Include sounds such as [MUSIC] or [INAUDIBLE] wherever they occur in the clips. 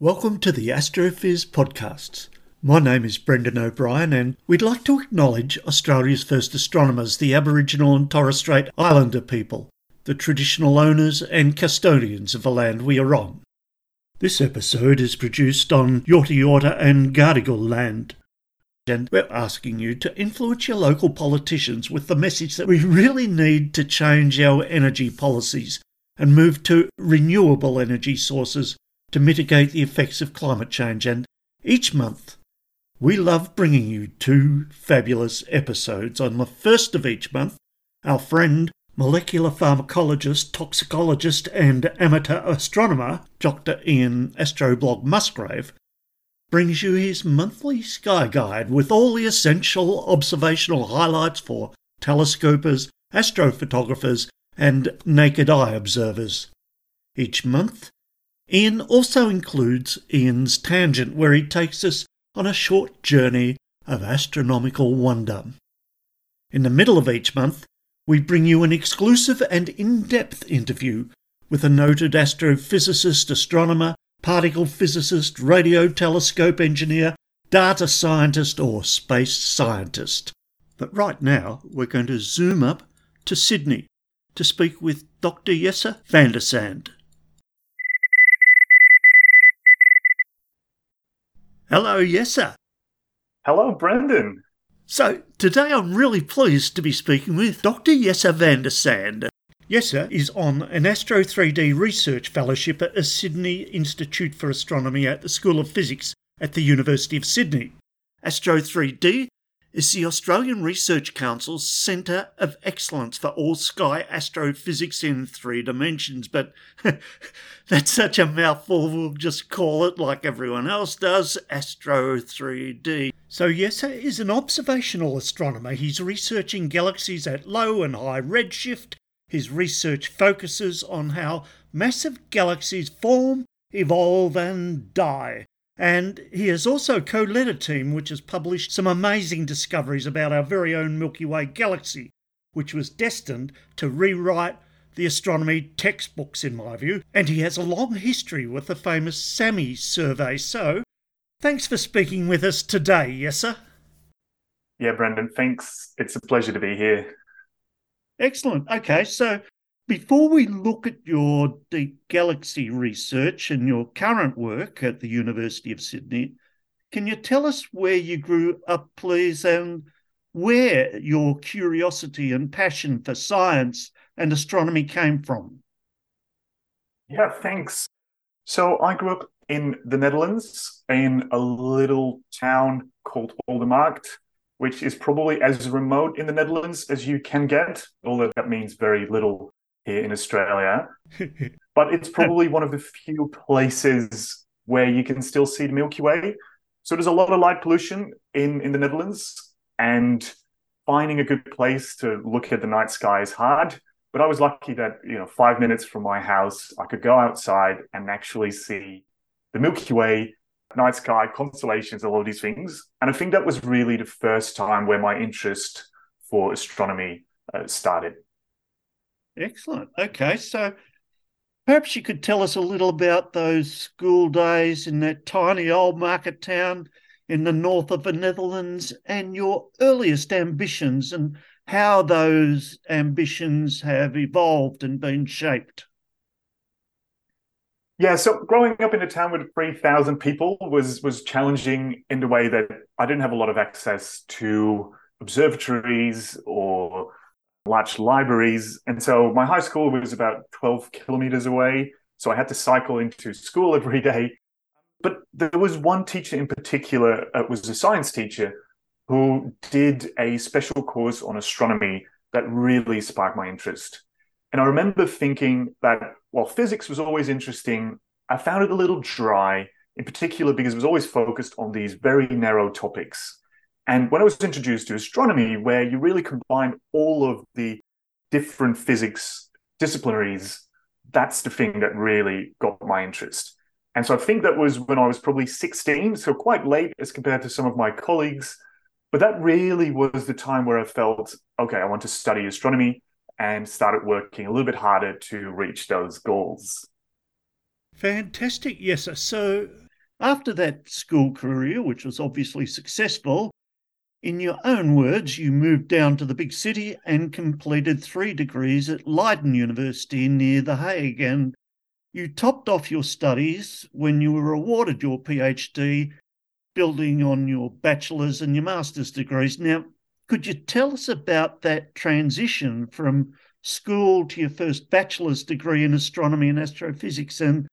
Welcome to the Astrophiz podcasts. My name is Brendan O'Brien, and we'd like to acknowledge Australia's first astronomers, the Aboriginal and Torres Strait Islander people, the traditional owners and custodians of the land we are on. This episode is produced on Yorta Yorta and Gadigal land, and we're asking you to influence your local politicians with the message that we really need to change our energy policies and move to renewable energy sources to mitigate the effects of climate change. And each month, we love bringing you two fabulous episodes. On the first of each month, our friend, molecular pharmacologist, toxicologist, and amateur astronomer, Dr. Ian Astroblog Musgrave, brings you his monthly sky guide with all the essential observational highlights for telescopers, astrophotographers, and naked eye observers. Each month, Ian also includes Ian's Tangent, where he takes us on a short journey of astronomical wonder. In the middle of each month, we bring you an exclusive and in depth interview with a noted astrophysicist, astronomer, particle physicist, radio telescope engineer, data scientist, or space scientist. But right now, we're going to zoom up to Sydney to speak with Dr. Jesse van Hello, Jesse. Hello, Brendan. So, today I'm really pleased to be speaking with Dr. Der Sande. Jesse is on an Astro 3D research fellowship at the Sydney Institute for Astronomy at the School of Physics at the University of Sydney. Astro 3D is the Australian Research Council's Centre of Excellence for All Sky Astrophysics in Three Dimensions, but [LAUGHS] that's such a mouthful, we'll just call it like everyone else does Astro 3D. So, Jesse is an observational astronomer. He's researching galaxies at low and high redshift. His research focuses on how massive galaxies form, evolve, and die. And he has also co led a team which has published some amazing discoveries about our very own Milky Way galaxy, which was destined to rewrite the astronomy textbooks, in my view. And he has a long history with the famous SAMI survey. So, thanks for speaking with us today, Jesse. Yeah, Brendan, thanks. It's a pleasure to be here. Excellent. Okay, so before we look at your deep galaxy research and your current work at the University of Sydney, can you tell us where you grew up, please, and where your curiosity and passion for science and astronomy came from? Yeah, thanks. So I grew up in the Netherlands in a little town called Oldemarkt, which is probably as remote in the Netherlands as you can get, although that means very little here in Australia. but it's probably one of the few places where you can still see the Milky Way. So there's a lot of light pollution in, in the Netherlands, and finding a good place to look at the night sky is hard. But I was lucky that, you know, five minutes from my house, I could go outside and actually see the Milky Way, night sky, constellations, all of these things. And I think that was really the first time where my interest for astronomy uh, started. Excellent. Okay, so perhaps you could tell us a little about those school days in that tiny old market town in the north of the Netherlands and your earliest ambitions and how those ambitions have evolved and been shaped. Yeah, so growing up in a town with 3,000 people was was challenging in the way that I didn't have a lot of access to observatories or large libraries. And so my high school was about 12 kilometers away. So I had to cycle into school [LAUGHS] every day. But there was one teacher in particular, it uh, was a science teacher, who did a special course on astronomy that really sparked my interest. And I remember thinking that while physics was always interesting, I found it a little dry, in particular because it was always focused on these very narrow topics. And when I was introduced to astronomy, where you really combine all of the different physics disciplinaries, that's the thing that really got my interest. And so I think that was when I was probably 16, so quite late as compared to some of my colleagues. But that really was the time where I felt, okay, I want to study astronomy and started working a little bit harder to reach those goals. Fantastic. Yes. So After that school career, which was obviously successful, in your own words, you moved down to the big city and completed three degrees at Leiden University near The Hague. And you topped off your studies when you were awarded your PhD, building on your bachelor's and your master's degrees. Now, could you tell us about that transition from school to your first bachelor's degree in astronomy and astrophysics? And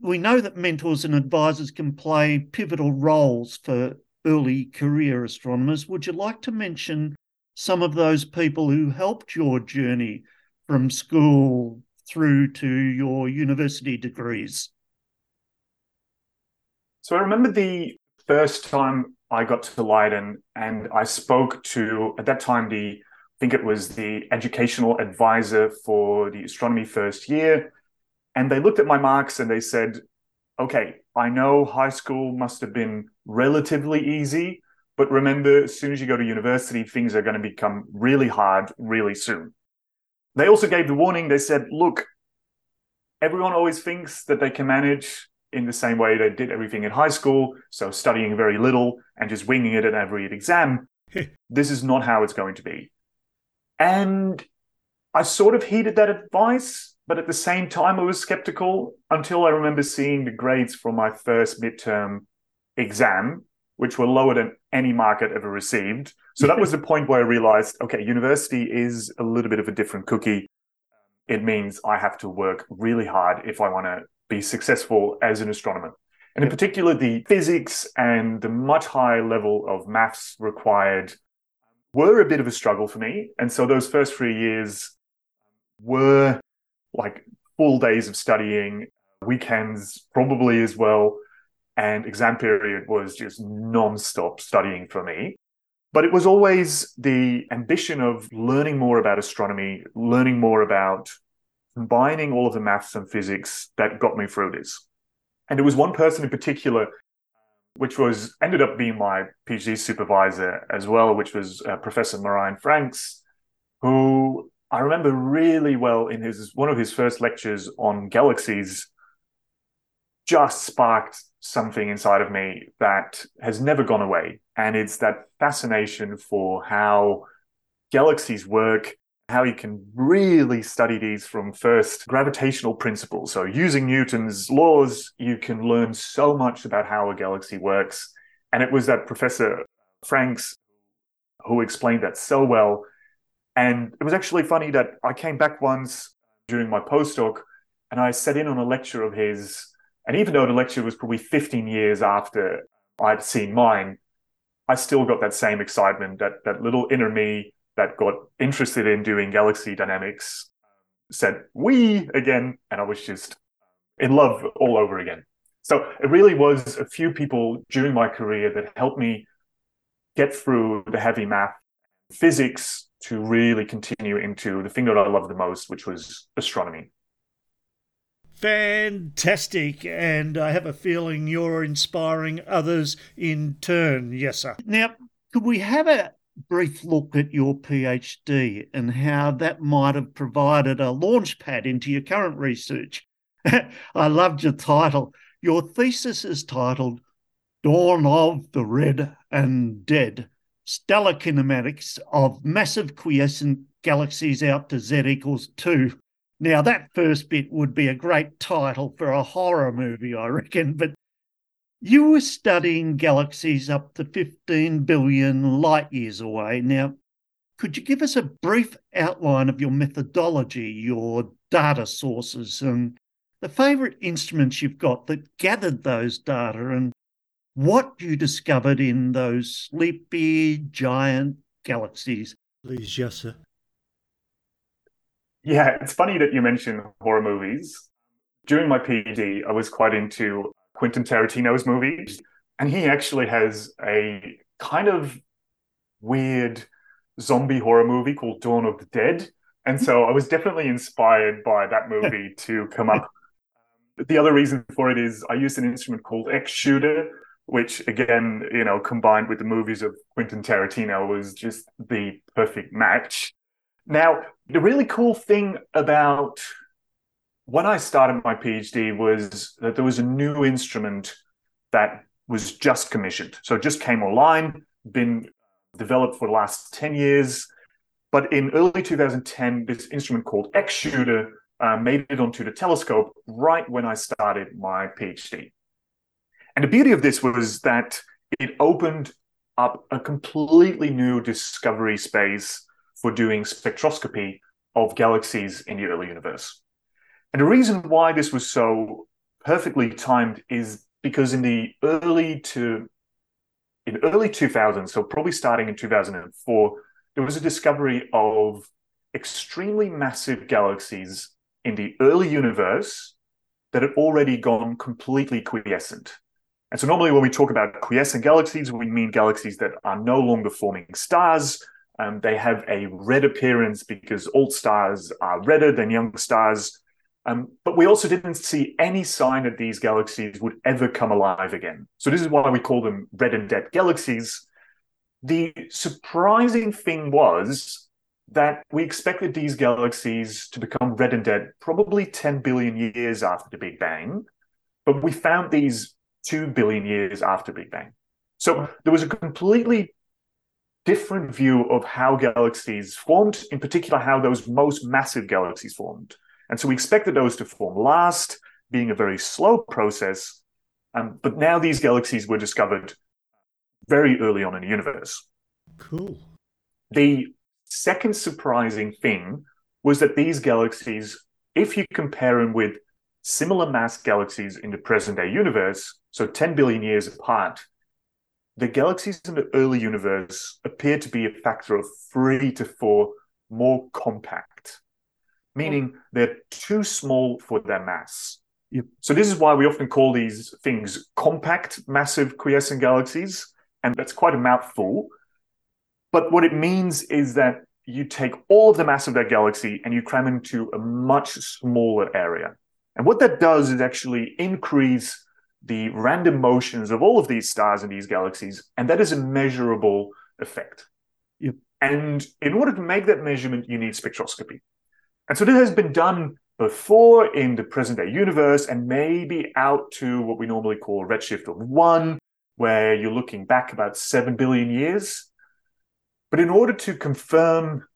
we know that mentors and advisors can play pivotal roles for early career astronomers. Would you like to mention some of those people who helped your journey from school through to your university degrees? So I remember the first time I got to Leiden and I spoke to, at that time, the I think it was the educational advisor for the astronomy first year. And they looked at my marks and they said, okay, I know high school must have been relatively easy, but remember, as soon as you go to university, things are going to become really hard really soon. They also gave the warning. They said, look, everyone always thinks that they can manage in the same way they did everything in high school, so studying very little and just winging it at every exam. [LAUGHS] this is not how it's going to be. And I sort of heeded that advice but at the same time, I was skeptical until I remember seeing the grades from my first midterm exam, which were lower than any mark I'd ever received. So that was the [LAUGHS] point where I realized okay, university is a little bit of a different cookie. It means I have to work really hard if I want to be successful as an astronomer. And in particular, the physics and the much higher level of maths required were a bit of a struggle for me. And so those first three years were like full days of studying, weekends probably as well. And exam period was just non-stop studying for me. But it was always the ambition of learning more about astronomy, learning more about combining all of the maths and physics that got me through this. And it was one person in particular, which was ended up being my PhD supervisor as well, which was uh, Professor Marijn Franx, who I remember really well in his one of his first lectures on galaxies just sparked something inside of me that has never gone away. And it's that fascination for how galaxies work, how you can really study these from first gravitational principles. So, using Newton's laws, you can learn so much about how a galaxy works. And it was that Professor Franx who explained that so well and it was actually funny that I came back once during my postdoc and I sat in on a lecture of his. And even though the lecture was probably 15 years after I'd seen mine, I still got that same excitement, that, that little inner me that got interested in doing galaxy dynamics said, we again. And I was just in love all over again. So it really was a few people during my career that helped me get through the heavy math, physics, to really continue into the thing that I love the most, which was astronomy. Fantastic. And I have a feeling you're inspiring others in turn. Yes, sir. Now, could we have a brief look at your PhD and how that might have provided a launch pad into your current research? [LAUGHS] I loved your title. Your thesis is titled Dawn of the Red and Dead stellar kinematics of massive quiescent galaxies out to Z equals 2. Now, that first bit would be a great title for a horror movie, I reckon, but you were studying galaxies up to 15 billion light years away. Now, could you give us a brief outline of your methodology, your data sources, and the favourite instruments you've got that gathered those data and what you discovered in those sleepy giant galaxies. Please, yes, sir. Yeah, it's funny that you mention horror movies. During my PhD, I was quite into Quentin Tarantino's movies, and he actually has a kind of weird zombie horror movie called Dawn of the Dead. And so I was definitely inspired by that movie to come up. [LAUGHS] The other reason for it is I used an instrument called X Shooter, which again, you know, combined with the movies of Quentin Tarantino was just the perfect match. Now, the really cool thing about when I started my PhD was that there was a new instrument that was just commissioned. So it just came online, been developed for the last 10 years. But in early 2010, this instrument called X Shooter uh, made it onto the telescope right when I started my PhD. And the beauty of this was that it opened up a completely new discovery space for doing spectroscopy of galaxies in the early universe. And the reason why this was so perfectly timed is because in the early to in early 2000s, so probably starting in 2004, there was a discovery of extremely massive galaxies in the early universe that had already gone completely quiescent. And so normally when we talk about quiescent galaxies, we mean galaxies that are no longer forming stars. Um, they have a red appearance because old stars are redder than young stars. Um, but we also didn't see any sign that these galaxies would ever come alive again. So this is why we call them red and dead galaxies. The surprising thing was that we expected these galaxies to become red and dead probably 10 billion years after the Big Bang, but we found these 2 billion years after Big Bang. So there was a completely different view of how galaxies formed, in particular, how those most massive galaxies formed. And so we expected those to form last, being a very slow process. Um, but now these galaxies were discovered very early on in the universe. Cool. The second surprising thing was that these galaxies, if you compare them with similar mass galaxies in the present day universe, so 10 billion years apart, the galaxies in the early universe appear to be a factor of three to four more compact meaning hmm. they're too small for their mass. Yep. So this is why we often call these things compact massive quiescent galaxies, and that's quite a mouthful. But what it means is that you take all of the mass of that galaxy and you cram into a much smaller area. And what that does is actually increase the random motions of all of these stars and these galaxies, and that is a measurable effect. Yep. And in order to make that measurement, you need spectroscopy. And so this has been done before in the present day universe and maybe out to what we normally call redshift of one, where you're looking back about 7 billion years. But in order to confirm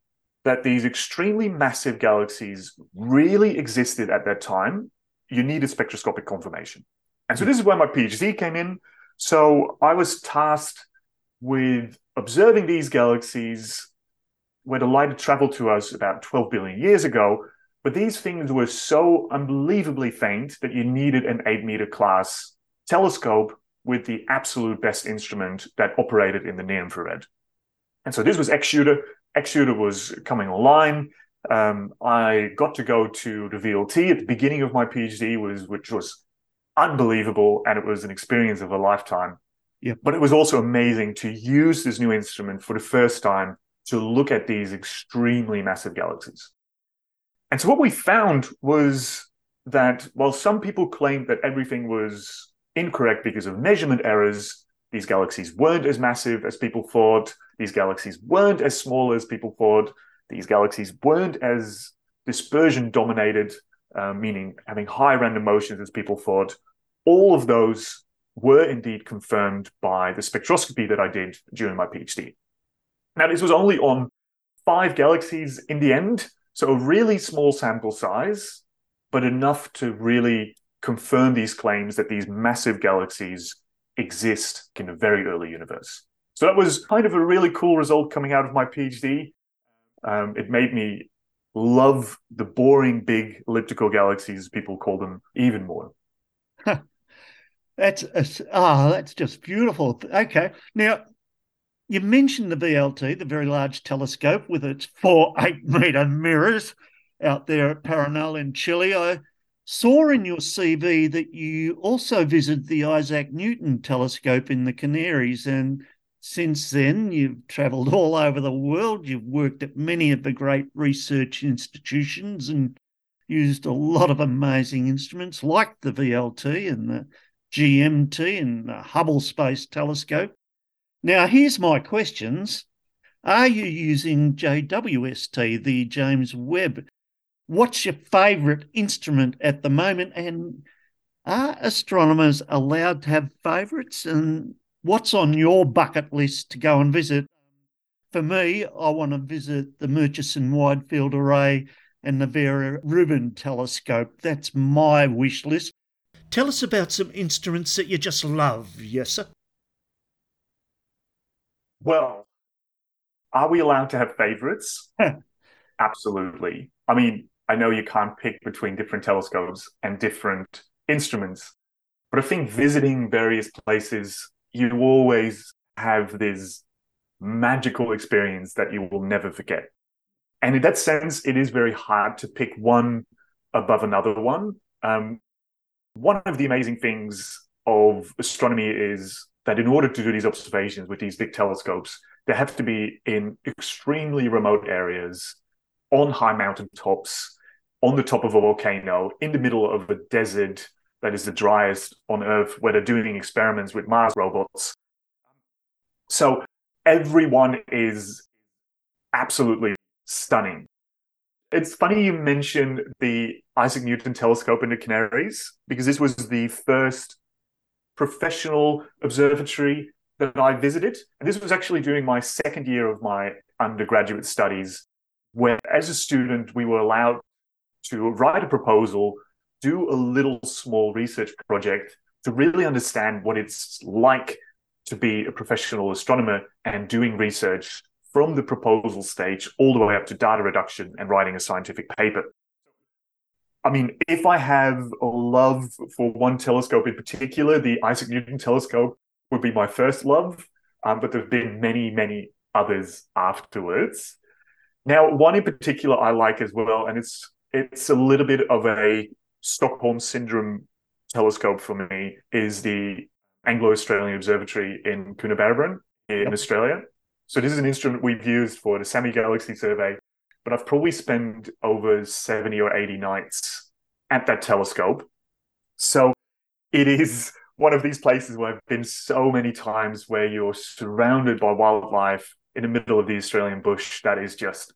that these extremely massive galaxies really existed at that time, you needed spectroscopic confirmation. And so hmm. this is where my PhD came in. So I was tasked with observing these galaxies where the light had traveled to us about 12 billion years ago. But these things were so unbelievably faint that you needed an eight meter class telescope with the absolute best instrument that operated in the near infrared. And so this was X Shooter. X Shooter was coming online. Um, I got to go to the VLT at the beginning of my PhD, was which was unbelievable, and it was an experience of a lifetime. Yeah. But it was also amazing to use this new instrument for the first time to look at these extremely massive galaxies. And so what we found was that while some people claimed that everything was incorrect because of measurement errors, these galaxies weren't as massive as people thought, these galaxies weren't as small as people thought, these galaxies weren't as dispersion dominated, uh, meaning having high random motions as people thought. All of those were indeed confirmed by the spectroscopy that I did during my PhD. Now, this was only on five galaxies in the end, so a really small sample size, but enough to really confirm these claims that these massive galaxies exist in a very early universe. So that was kind of a really cool result coming out of my PhD. Um, it made me love the boring big elliptical galaxies, people call them, even more. [LAUGHS] that's ah, oh, that's just beautiful. Okay, now you mentioned the VLT, the Very Large Telescope, with its four eight metre mirrors out there at Paranal in Chile. I saw in your CV that you also visited the Isaac Newton Telescope in the Canaries. And since then, you've travelled [LAUGHS] all over the world. You've worked at many of the great research institutions and used a lot of amazing instruments like the VLT and the GMT and the Hubble Space Telescope. Now, here's my questions. Are you using JWST, the James Webb? What's your favourite instrument at the moment? And Are astronomers allowed to have favourites? And what's on your bucket list to go and visit? For me, I want to visit the Murchison Wide Field Array and the Vera Rubin telescope. That's my wish list. Tell us about some instruments that you just love, yes, sir. Well, are we allowed to have favorites? [LAUGHS] Absolutely. I mean, I know you can't pick between different telescopes and different instruments, but I think visiting various places, you always have this magical experience that you will never forget. And in that sense, it is very hard to pick one above another one. Um, one of the amazing things of astronomy is that in order to do these observations with these big telescopes, they have to be in extremely remote areas, on high mountain tops, on the top of a volcano, in the middle of a desert that is the driest on Earth, where they're doing experiments with Mars robots. So everyone is absolutely stunning. It's funny you mentioned the Isaac Newton telescope in the Canaries, because this was the first professional observatory that I visited. And this was actually during my second year of my undergraduate studies, where as a student, we were allowed to write a proposal, do a little small research project to really understand what it's like to be a professional astronomer and doing research from the proposal stage all the way up to data reduction and writing a scientific paper. I mean, if I have a love for one telescope in particular, the Isaac Newton telescope would be my first love, um, but there have been many, many others afterwards. Now, one in particular I like as well, and it's it's a little bit of a Stockholm syndrome telescope for me, is the Anglo Australian Observatory in Coonabarabran in yep. Australia. So this is an instrument we've used for the SAMI Galaxy survey, but I've probably spent over 70 or 80 nights at that telescope. So it is [LAUGHS] one of these places where I've been so many times where you're surrounded by wildlife in the middle of the Australian bush that is just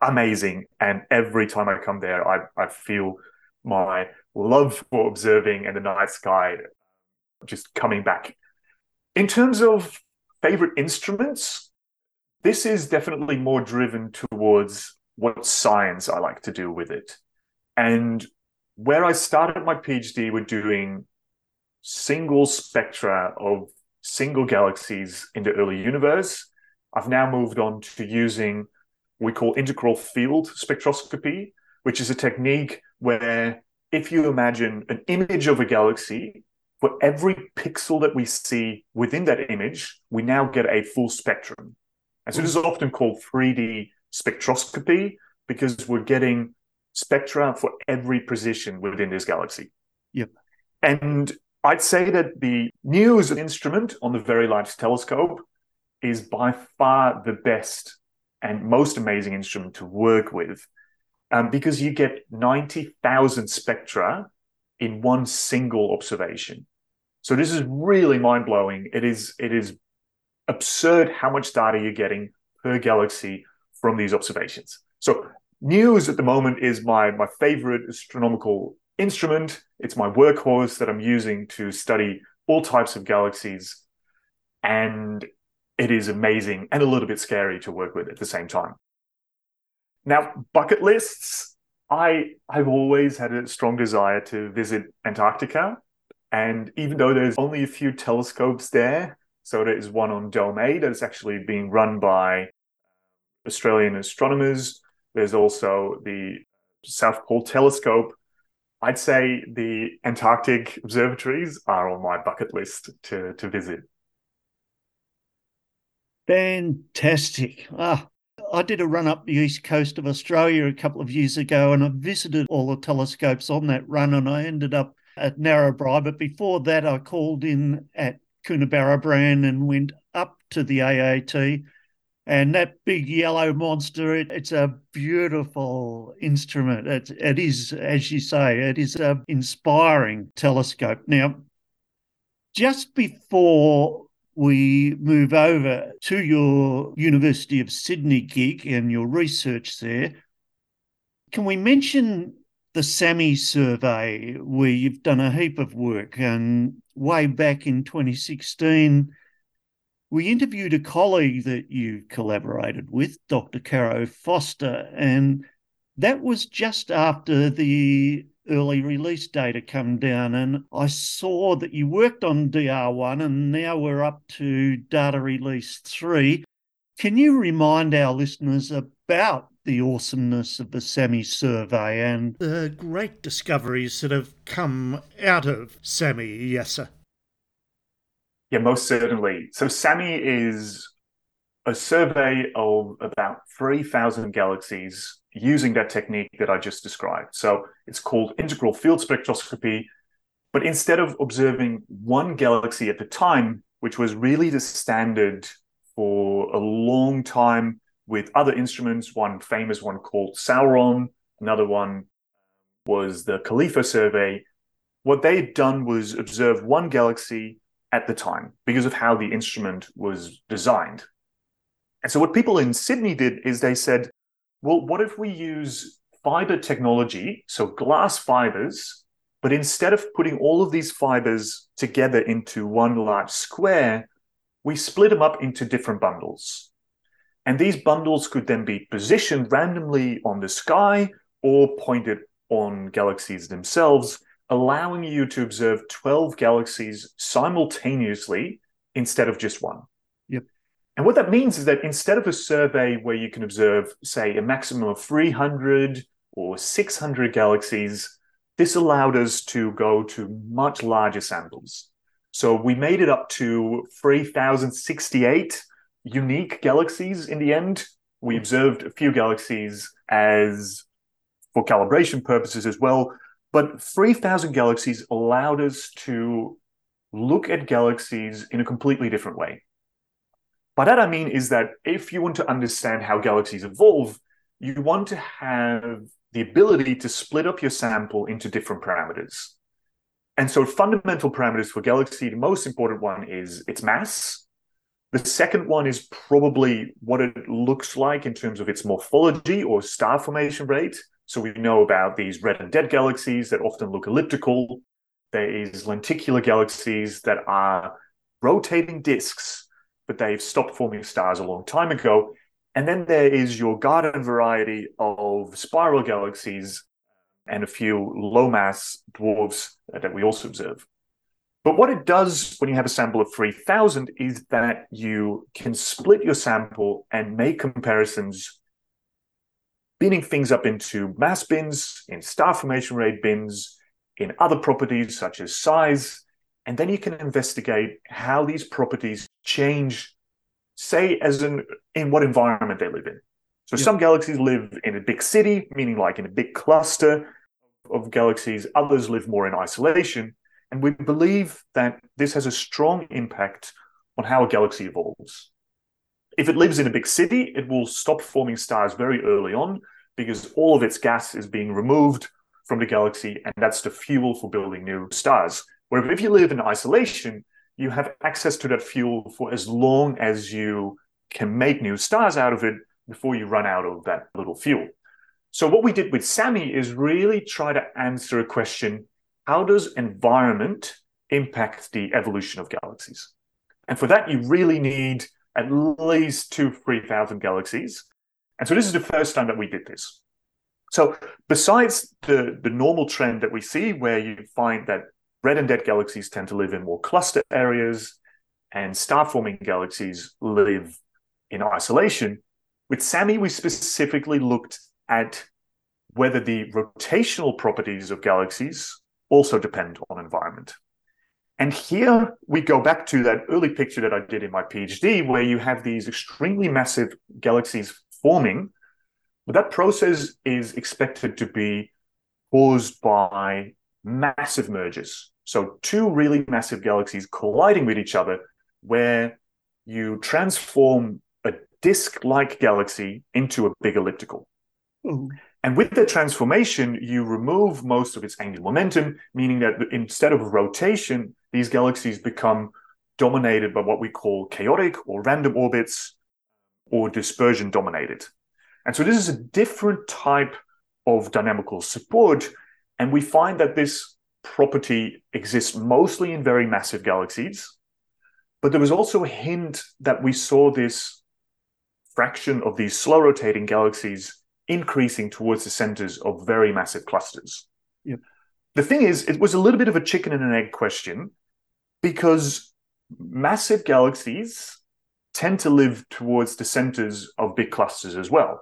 amazing. And every time I come there, I, I feel my love for observing and the night sky just coming back. In terms of favorite instruments, this is definitely more driven towards what science I like to do with it. And where I started my PhD we're doing single spectra of single galaxies in the early universe, I've now moved on to using we call integral field spectroscopy, which is a technique where if you imagine an image of a galaxy for every pixel that we see within that image, we now get a full spectrum. And so this is often called 3D spectroscopy because we're getting spectra for every position within this galaxy. Yep. And I'd say that the MUSE instrument on the Very Large Telescope is by far the best and most amazing instrument to work with um, because you get 90,000 spectra in one single observation. So this is really mind blowing. It is it is absurd how much data you're getting per galaxy from these observations. So MUSE at the moment is my my favorite astronomical instrument. It's my workhorse that I'm using to study all types of galaxies, and it is amazing and a little bit scary to work with at the same time. Now, bucket lists. I I've always had a strong desire to visit Antarctica, and even though there's only a few telescopes there, so there is one on Dome A that's actually being run by Australian astronomers. There's also the South Pole Telescope. I'd say the Antarctic observatories are on my bucket list to, to visit. Fantastic. Ah, I did a run up the east coast of Australia a couple of years ago and I visited all the telescopes on that run and I ended up at Narrabri. But before that, I called in at Coonabarabran and went up to the AAT. And that big yellow monster, it, it's a beautiful instrument. It, it is, as you say, it is an inspiring telescope. Now, just before we move over to your University of Sydney gig and your research there, can we mention the SAMI survey, where you've done a heap of work. And way back in 2016, we interviewed a colleague that you collaborated with, Dr. Caro Foster, and that was just after the early release data come down. And I saw that you worked on DR1 and now we're up to data release 3. Can you remind our listeners about the awesomeness of the SAMI survey and the great discoveries that have come out of SAMI, sir. Yeah, most certainly. So SAMI is a survey of about 3,000 galaxies using that technique that I just described. So it's called integral field spectroscopy. But instead of observing one galaxy at a time, which was really the standard for a long time with other instruments, one famous one called Sauron, another one was the CALIFA survey. What they had done was observe one galaxy at the time because of how the instrument was designed. And so, what people in Sydney did is they said, well, what if we use fiber technology, so glass fibers, but instead of putting all of these fibers together into one large square, we split them up into different bundles. And these bundles could then be positioned randomly on the sky or pointed on galaxies themselves allowing you to observe 12 galaxies simultaneously instead of just one. And what that means is that instead of a survey where you can observe, say, a maximum of 300 or 600 galaxies, this allowed us to go to much larger samples. So we made it up to 3,068 unique galaxies in the end. We observed a few galaxies as for calibration purposes as well, but 3,000 galaxies allowed us to look at galaxies in a completely different way. By that I mean is that if you want to understand how galaxies evolve, you want to have the ability to split up your sample into different parameters. And so, fundamental parameters for galaxy, the most important one is its mass. The second one is probably what it looks like in terms of its morphology or star formation rate. So we know about these red and dead galaxies that often look elliptical. There is lenticular galaxies that are rotating disks, but they've stopped forming stars a long time ago. And then there is your garden variety of spiral galaxies and a few low mass dwarfs that we also observe. But what it does when you have a sample of 3000 is that you can split your sample and make comparisons binning things up into mass bins, in star formation rate bins, in other properties such as size. And then you can investigate how these properties change, say, as in in what environment they live in. So yeah. some galaxies live in a big city, meaning like in a big cluster of galaxies. Others live more in isolation. And we believe that this has a strong impact on how a galaxy evolves. If it lives in a big city, it will stop forming stars very early on because all of its gas is being removed from the galaxy, and that's the fuel for building new stars. Where if you live in isolation, you have access to that fuel for as long as you can make new stars out of it before you run out of that little fuel. So, what we did with SAMI is really try to answer a question how does environment impact the evolution of galaxies? And for that, you really need at least two, 3,000 galaxies. And so this is the first time that we did this. So besides the, the normal trend that we see where you find that red and dead galaxies tend to live in more cluster areas and star-forming galaxies live in isolation, with SAMI, we specifically looked at whether the rotational properties of galaxies also depend on environment. And here we go back to that early picture that I did in my PhD, where you have these extremely massive galaxies forming. But that process is expected to be caused by massive mergers. So, two really massive galaxies colliding with each other, where you transform a disk like galaxy into a big elliptical. Ooh. And with the transformation, you remove most of its angular momentum, meaning that instead of rotation, these galaxies become dominated by what we call chaotic or random orbits or dispersion dominated. And so this is a different type of dynamical support. And we find that this property exists mostly in very massive galaxies. But there was also a hint that we saw this fraction of these slow rotating galaxies increasing towards the centers of very massive clusters. Yep. The thing is, it was a little bit of a chicken and an egg question because massive galaxies tend to live towards the centers of big clusters as well.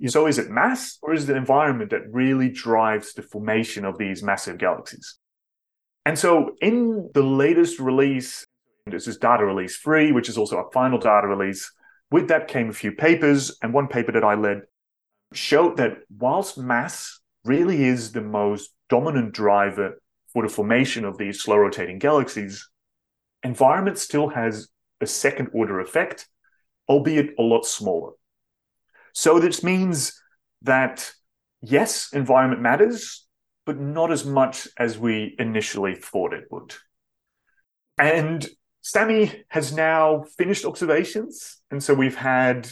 Yep. So is it mass or is it environment that really drives the formation of these massive galaxies? And so in the latest release, this is data release three, which is also our final data release. With that came a few papers, and one paper that I led showed that whilst mass really is the most dominant driver for the formation of these slow rotating galaxies, environment still has a second order effect, albeit a lot smaller. So this means that yes, environment matters, but not as much as we initially thought it would. And SAMI has now finished observations. And so we've had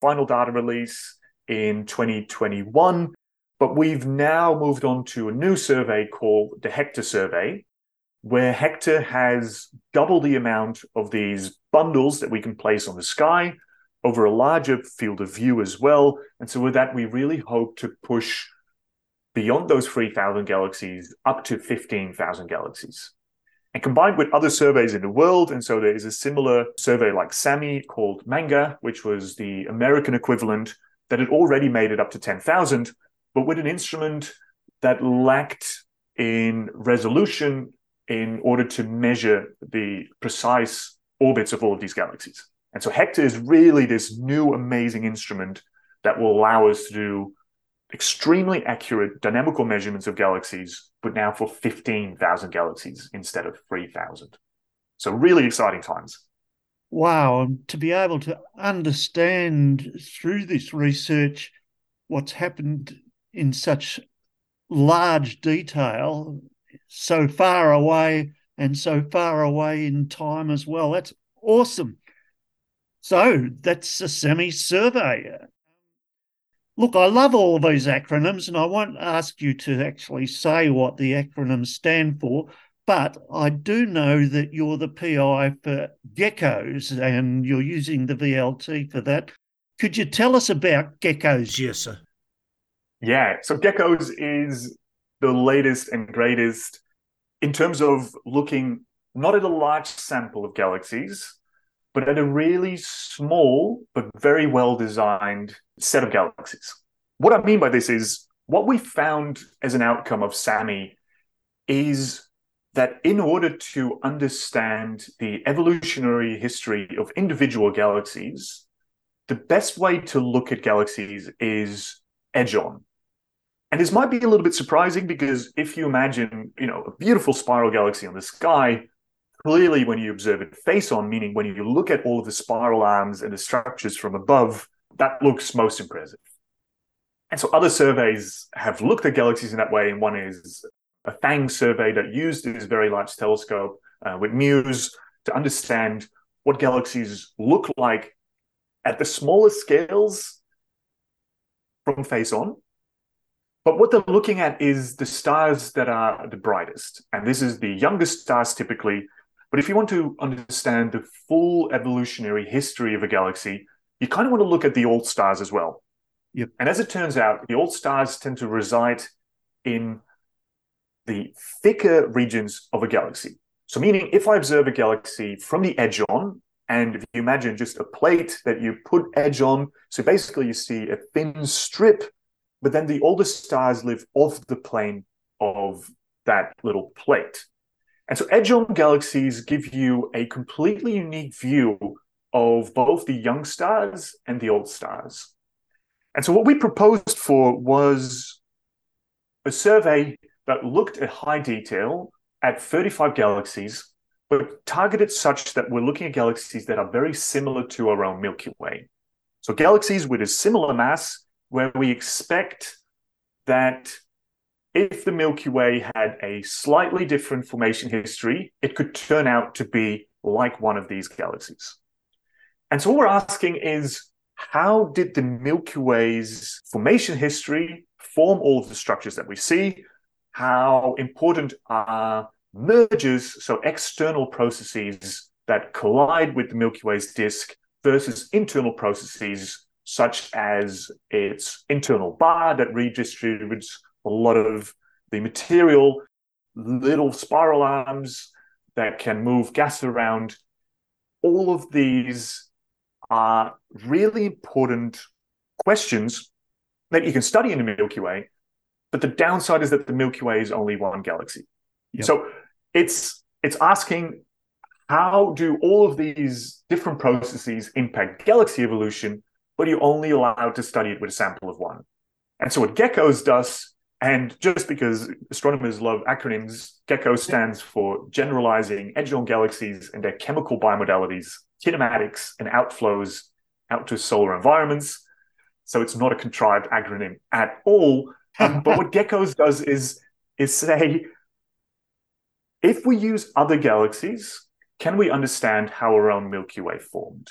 final data release in 2021, but we've now moved on to a new survey called the Hector survey, where Hector has double the amount of these bundles that we can place on the sky over a larger field of view as well. And so with that, we really hope to push beyond those 3,000 galaxies up to 15,000 galaxies. And combined with other surveys in the world, and so there is a similar survey like SAMI called MANGA, which was the American equivalent that had already made it up to 10,000, but with an instrument that lacked in resolution in order to measure the precise orbits of all of these galaxies. And so Hector is really this new amazing instrument that will allow us to do extremely accurate dynamical measurements of galaxies, but now for 15,000 galaxies instead of 3,000. So, really exciting times. Wow. And to be able to understand through this research what's happened in such large detail, so far away and so far away in time as well, that's awesome. So, that's a SAMI survey. Look, I love all of these acronyms, and I won't ask you to actually say what the acronyms stand for, but I do know that you're the PI for geckos and you're using the VLT for that. Could you tell us about geckos, yes, sir? Yeah, so geckos is the latest and greatest in terms of looking not at a large sample of galaxies, but at a really small but very well designed set of galaxies. What I mean by this is what we found as an outcome of SAMI is that in order to understand the evolutionary history of individual galaxies, the best way to look at galaxies is edge on. And this might be a little bit surprising because if you imagine, you know, a beautiful spiral galaxy on the sky, clearly when you observe it face on, meaning when you look at all of the spiral arms and the structures from above, that looks most impressive. And so other surveys have looked at galaxies in that way. And one is a PHANGS survey that used this very large telescope uh, with MUSE to understand what galaxies look like at the smallest scales from face on. But what they're looking at is the stars that are the brightest. And this is the youngest stars typically. But if you want to understand the full evolutionary history of a galaxy, you kind of want to look at the old stars as well. Yep. And as it turns out, the old stars tend to reside in the thicker regions of a galaxy. So, meaning if I observe a galaxy from the edge on, and if you imagine just a plate that you put edge on, so basically you see a thin strip, but then the older stars live off the plane of that little plate. And so edge on galaxies give you a completely unique view of both the young stars and the old stars. And so what we proposed for was a survey that looked at high detail at 35 galaxies, but targeted such that we're looking at galaxies that are very similar to our own Milky Way. So galaxies with a similar mass where we expect that if the Milky Way had a slightly different formation history, it could turn out to be like one of these galaxies. And so what we're asking is how did the Milky Way's formation history form all of the structures that we see? how important are mergers, so external processes that collide with the Milky Way's disk versus internal processes such as its internal bar that redistributes a lot of the material, little spiral arms that can move gas around. All of these are really important questions that you can study in the Milky Way. But the downside is that the Milky Way is only one galaxy. Yep. So it's it's asking how do all of these different processes impact galaxy evolution, but you're only allowed to study it with a sample of one. And so what GECKOS does, and just because astronomers love acronyms, GECKO stands for Generalizing Edge-on Galaxies and Their Chemical Bimodalities, Kinematics, and Outflows out to Solar Environments. So it's not a contrived acronym at all. Um, but what [LAUGHS] GECKOS does is, is say, if we use other galaxies, can we understand how our own Milky Way formed?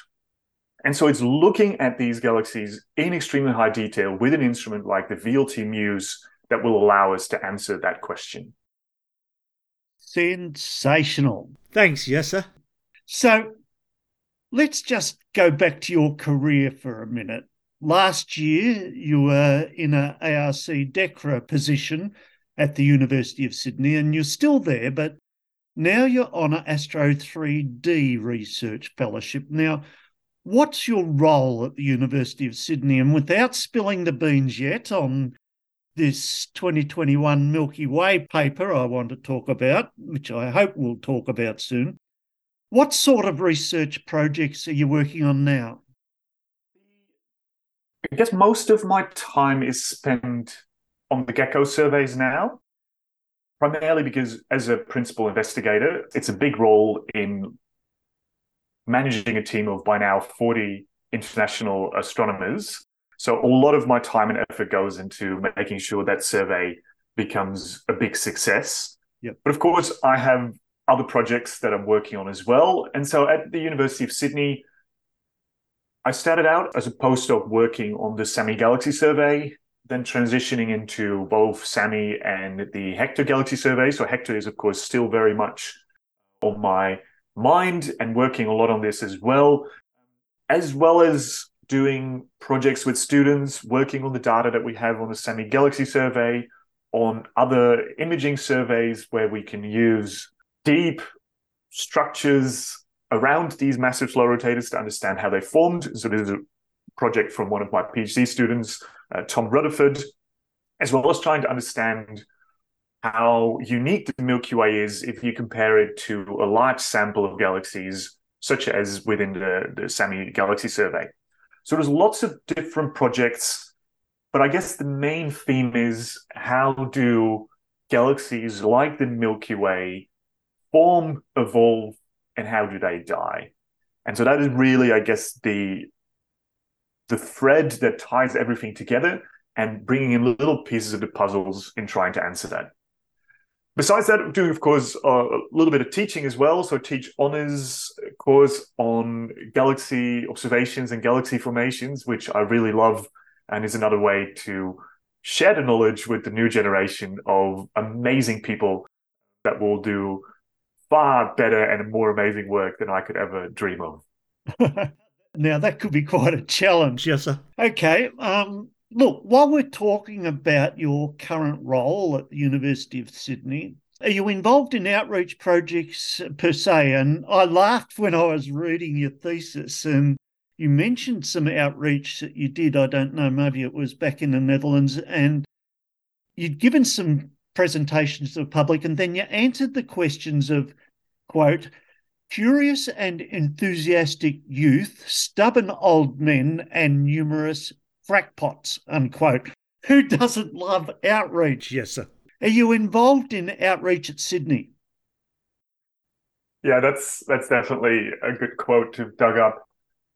And so it's looking at these galaxies in extremely high detail with an instrument like the VLT MUSE that will allow us to answer that question. Sensational. Thanks, Jesse. So let's just go back to your career for a minute. Last year, you were in a ARC DECRA position at the University of Sydney, and you're still there, but now you're on an ASTRO3D research fellowship. Now, what's your role at the University of Sydney? And without spilling the beans yet on this 2021 Milky Way paper I want to talk about, which I hope we'll talk about soon, what sort of research projects are you working on now? I guess most of my time is spent on the GECKO surveys now, primarily because as a principal investigator, it's a big role in managing a team of by now 40 international astronomers. So a lot of my time and effort goes into making sure that survey becomes a big success. Yep. But of course, I have other projects that I'm working on as well. And so at the University of Sydney, I started out as a postdoc working on the SAMI Galaxy Survey, then transitioning into both SAMI and the Hector Galaxy Survey. So Hector is, of course, still very much on my mind and working a lot on this as well, as well as doing projects with students, working on the data that we have on the SAMI Galaxy Survey, on other imaging surveys where we can use deep structures around these massive slow rotators to understand how they formed. So this is a project from one of my PhD students, uh, Tom Rutherford, as well as trying to understand how unique the Milky Way is if you compare it to a large sample of galaxies, such as within the, the SAMI Galaxy Survey. So there's lots of different projects, but I guess the main theme is how do galaxies like the Milky Way form, evolve, and how do they die? And so that is really, I guess, the the thread that ties everything together and bringing in little pieces of the puzzles in trying to answer that. Besides that, I'm doing, of course, uh, a little bit of teaching as well. So, I teach honors course on galaxy observations and galaxy formations, which I really love, and is another way to share the knowledge with the new generation of amazing people that will do far better and more amazing work than I could ever dream of. [LAUGHS] now that could be quite a challenge, yes, sir. Okay. Um, look, while we're talking about your current role at the University of Sydney, are you involved in outreach projects per se? And I laughed when I was reading your thesis and you mentioned some outreach that you did. I don't know, maybe it was back in the Netherlands, and you'd given some presentations to the public, and then you answered the questions of, quote, curious and enthusiastic youth, stubborn old men, and numerous crackpots, unquote. Who doesn't love outreach? Yes, sir. Are you involved in outreach at Sydney? Yeah, that's that's definitely a good quote to dug up.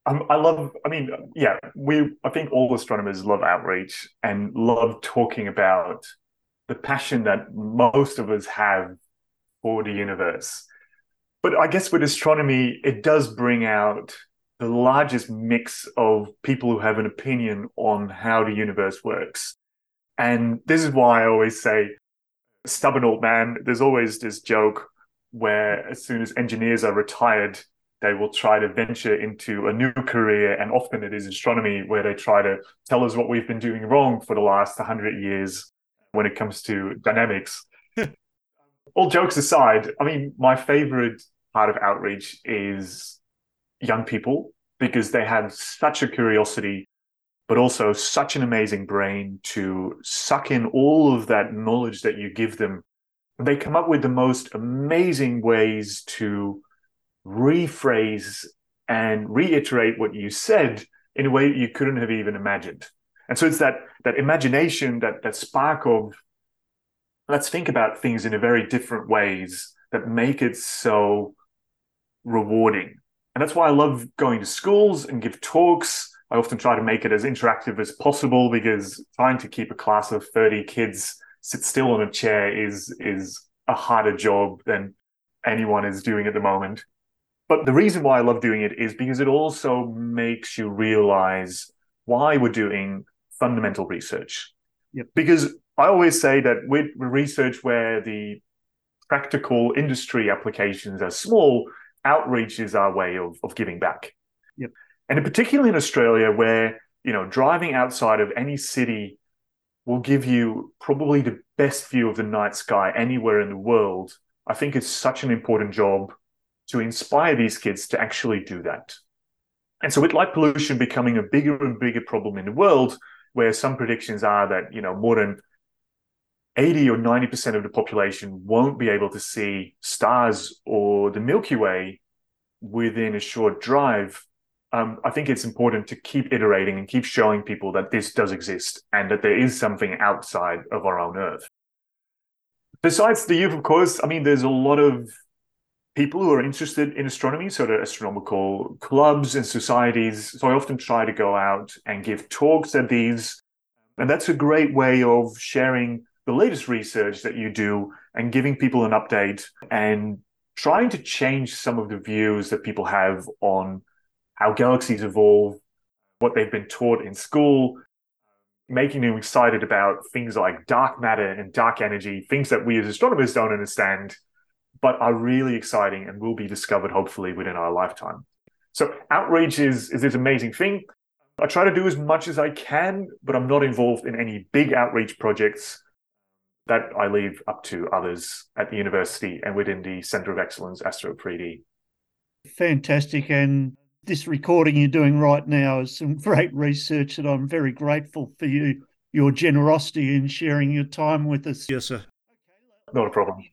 Um, I love. I mean, yeah, we. I think all astronomers love outreach and love talking about the passion that most of us have for the universe. But I guess with astronomy, it does bring out the largest mix of people who have an opinion on how the universe works. And this is why I always say stubborn old man, there's always this joke where as soon as engineers are retired, they will try to venture into a new career. And often it is astronomy where they try to tell us what we've been doing wrong for the last 100 years when it comes to dynamics. [LAUGHS] All jokes aside, I mean, my favorite part of outreach is young people because they have such a curiosity, but also such an amazing brain to suck in all of that knowledge that you give them. They come up with the most amazing ways to rephrase and reiterate what you said in a way you couldn't have even imagined. And so it's that that imagination, that that spark of let's think about things in a very different ways that make it so rewarding. And that's why I love going to schools and give talks. I often try to make it as interactive as possible because trying to keep a class of 30 kids sit still on a chair is is a harder job than anyone is doing at the moment. But the reason why I love doing it is because it also makes you realize why we're doing fundamental research. Yep. Because I always say that with research where the practical industry applications are small, outreach is our way of, of giving back. Yep. And particularly in Australia, where you know driving outside of any city will give you probably the best view of the night sky anywhere in the world. I think it's such an important job to inspire these kids to actually do that. And so with light pollution becoming a bigger and bigger problem in the world, where some predictions are that, you know, more than 80 or 90% of the population won't be able to see stars or the Milky Way within a short drive. Um, I think it's important to keep iterating and keep showing people that this does exist and that there is something outside of our own Earth. Besides the youth, of course, I mean, there's a lot of people who are interested in astronomy, so the astronomical clubs and societies. So I often try to go out and give talks at these. And that's a great way of sharing the latest research that you do and giving people an update and trying to change some of the views that people have on how galaxies evolve, what they've been taught in school, making them excited about things like dark matter and dark energy, things that we as astronomers don't understand but are really exciting and will be discovered hopefully within our lifetime. So outreach is, is this amazing thing. I try to do as much as I can, but I'm not involved in any big outreach projects that I leave up to others at the university and within the Center of Excellence ASTRO3D. Fantastic. And this recording you're doing right now is some [LAUGHS] great research that I'm very grateful for you, your generosity in sharing your time with us. Yes, sir. Not a problem.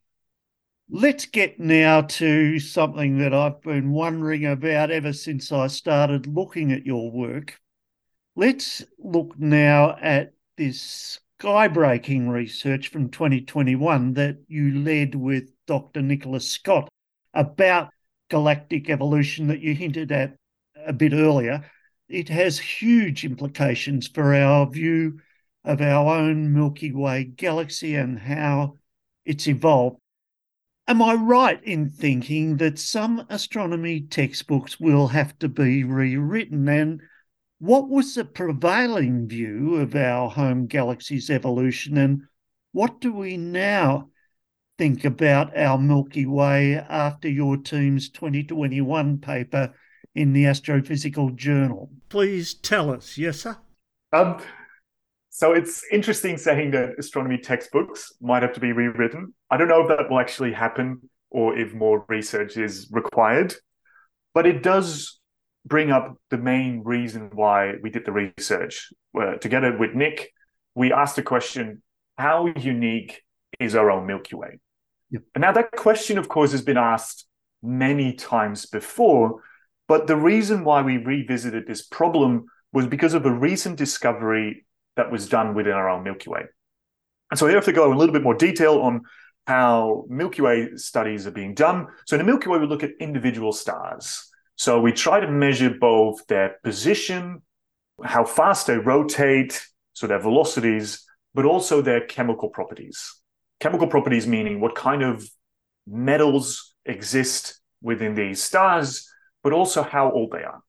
Let's get now to something that I've been wondering about ever since I started looking at your work. Let's look now at this skybreaking research from 2021 that you led with Dr. Nicholas Scott about galactic evolution that you hinted at a bit earlier. It has huge implications for our view of our own Milky Way galaxy and how it's evolved. Am I right in thinking that some astronomy textbooks will have to be rewritten? And what was the prevailing view of our home galaxy's evolution? And what do we now think about our Milky Way after your team's 2021 paper in the Astrophysical Journal? Please tell us, yes, sir? Um, so it's interesting saying that astronomy textbooks might have to be rewritten. I don't know if that will actually happen or if more research is required, but it does bring up the main reason why we did the research. Uh, together with Nick, we asked the question how unique is our own Milky Way? Yep. And now, that question, of course, has been asked many times before, but the reason why we revisited this problem was because of a recent discovery that was done within our own Milky Way. And so we have to go in a little bit more detail on how Milky Way studies are being done. So in the Milky Way, we look at individual stars. So we try to measure both their position, how fast they rotate, so their velocities, but also their chemical properties. Chemical properties meaning what kind of metals exist within these stars, but also how old they are.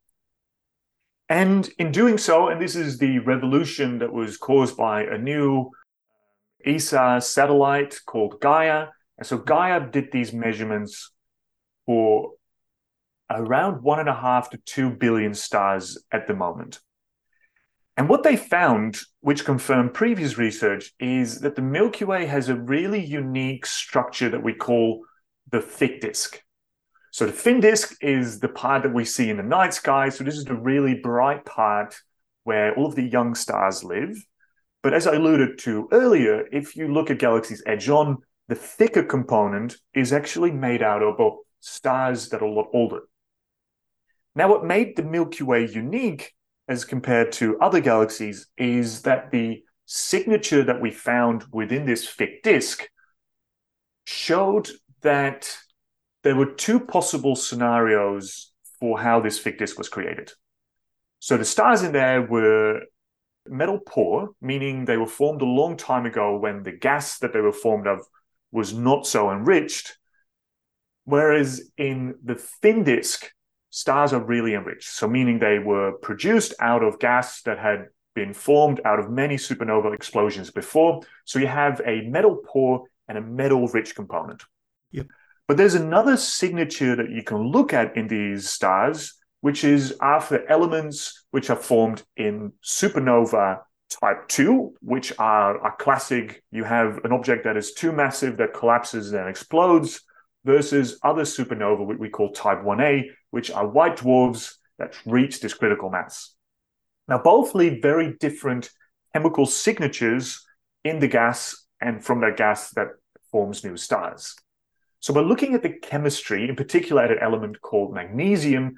And in doing so, and this is the revolution that was caused by a new uh, ESA satellite called Gaia. And so Gaia did these measurements for around one and a half to two billion stars at the moment. And what they found, which confirmed previous research, is that the Milky Way has a really unique structure that we call the thick disk. So the thin disk is the part that we see in the night sky. So this is the really bright part where all of the young stars live. But as I alluded to earlier, if you look at galaxies edge on, the thicker component is actually made out of stars that are a lot older. Now, what made the Milky Way unique as compared to other galaxies is that the signature that we found within this thick disk showed that there were two possible scenarios for how this thick disk was created. So the stars in there were metal poor, meaning they were formed a long time ago when the gas that they were formed of was not so enriched. Whereas in the thin disk, stars are really enriched. So, meaning they were produced out of gas that had been formed out of many supernova explosions before. So, you have a metal poor and a metal rich component. Yep. But there's another signature that you can look at in these stars, which is alpha elements which are formed in supernova type 2, which are a classic. You have an object that is too massive that collapses and explodes versus other supernova, which we call type 1a, which are white dwarfs that reach this critical mass. Now, both leave very different chemical signatures in the gas and from that gas that forms new stars. So, by looking at the chemistry, in particular at an element called magnesium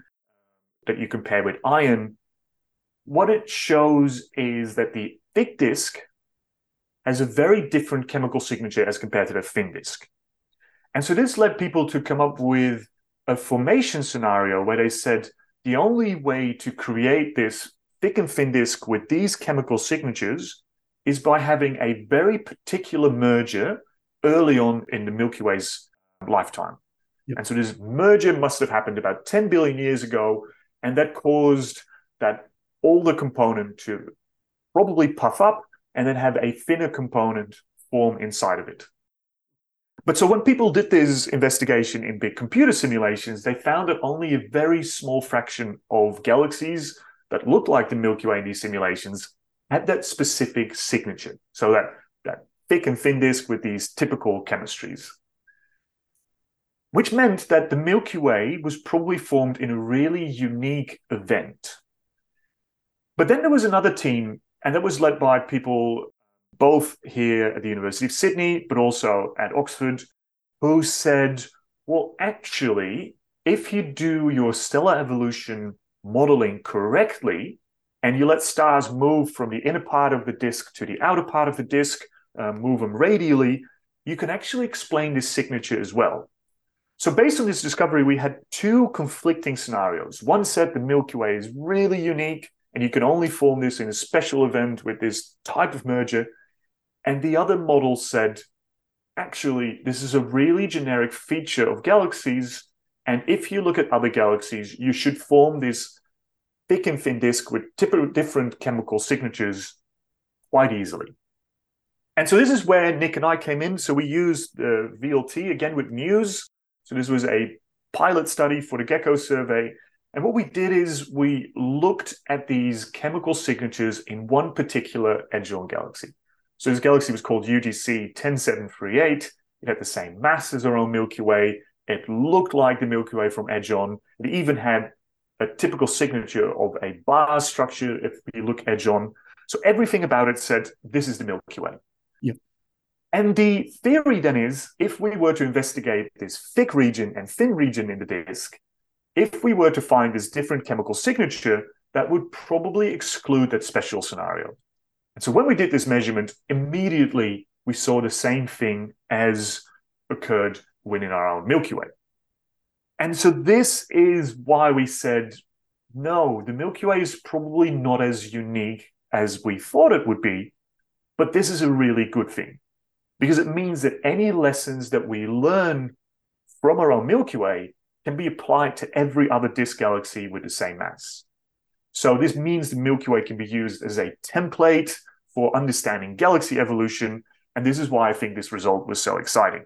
that you compare with iron, what it shows is that the thick disk has a very different chemical signature as compared to the thin disk. And so this led people to come up with a formation scenario where they said the only way to create this thick and thin disk with these chemical signatures is by having a very particular merger early on in the Milky Way's lifetime. Yep. And so this merger must have happened about 10 billion years ago, and that caused that older component to probably puff up and then have a thinner component form inside of it. But so when people did this investigation in big computer simulations, they found that only a very small fraction of galaxies that looked like the Milky Way in these simulations had that specific signature. So that, that thick and thin disk with these typical chemistries. Which meant that the Milky Way was probably formed in a really unique event. But then there was another team, and that was led by people both here at the University of Sydney, but also at Oxford, who said, well, actually, if you do your stellar evolution modeling correctly, and you let stars move from the inner part of the disk to the outer part of the disk, uh, move them radially, you can actually explain this signature as well. So, based on this discovery, we had two conflicting scenarios. One said the Milky Way is really unique, and you can only form this in a special event with this type of merger. And the other model said, actually, this is a really generic feature of galaxies. And if you look at other galaxies, you should form this thick and thin disk with different chemical signatures quite easily. And so this is where Nick and I came in. So we used the VLT again with MUSE. So this was a pilot study for the Gecko survey. And what we did is we looked at these chemical signatures in one particular edge-on galaxy. So this galaxy was called UGC 10738. It had the same mass as our own Milky Way. It looked like the Milky Way from edge on. It even had a typical signature of a bar structure if you look edge on. So everything about it said, this is the Milky Way. Yep. And the theory then is if we were to investigate this thick region and thin region in the disk, if we were to find this different chemical signature, that would probably exclude that special scenario. And so when we did this measurement, immediately we saw the same thing as occurred within our own Milky Way. And so this is why we said, no, the Milky Way is probably not as unique as we thought it would be, but this is a really good thing because it means that any lessons that we learn from our own Milky Way can be applied to every other disk galaxy with the same mass. So this means the Milky Way can be used as a template for understanding galaxy evolution And this is why I think this result was so exciting.